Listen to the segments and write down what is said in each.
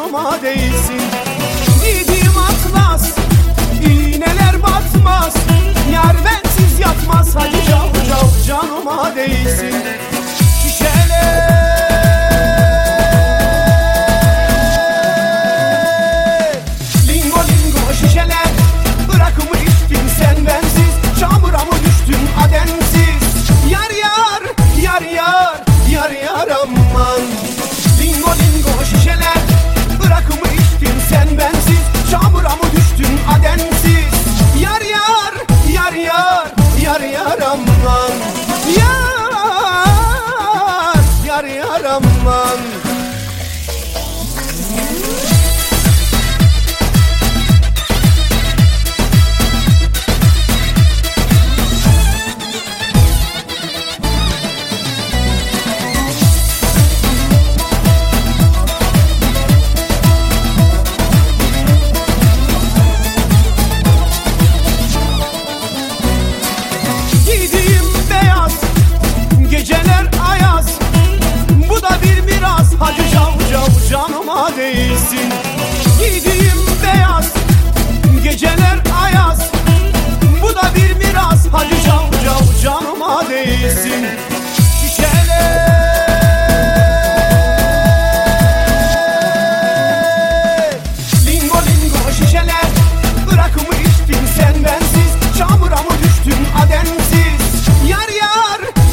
Yanıma değilsin. Gidim atmaz İğneler batmaz. Yar ben değilsin. Giydiğim beyaz Geceler ayaz. Bu da bir miras. Hadi cav cav canıma değilsin.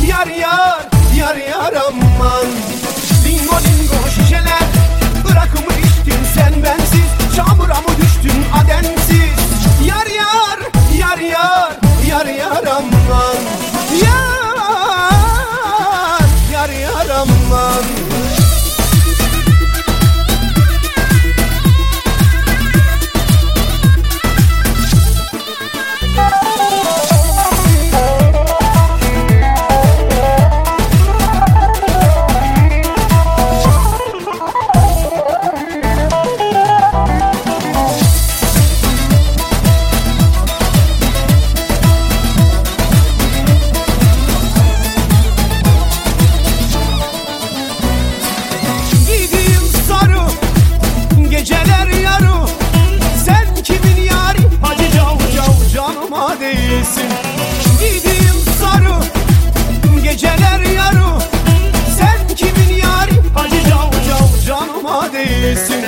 Yar yar yar yar aman. Lingo lingo şişeler sen bensiz. Çamura mı düştün ademsiz Yar yar yar yar yar yar aman Yar yar yar aman değilsin. Giydiğim sarı Geceler yarı. Sen kimin yari? Hacı cav cav canıma değilsin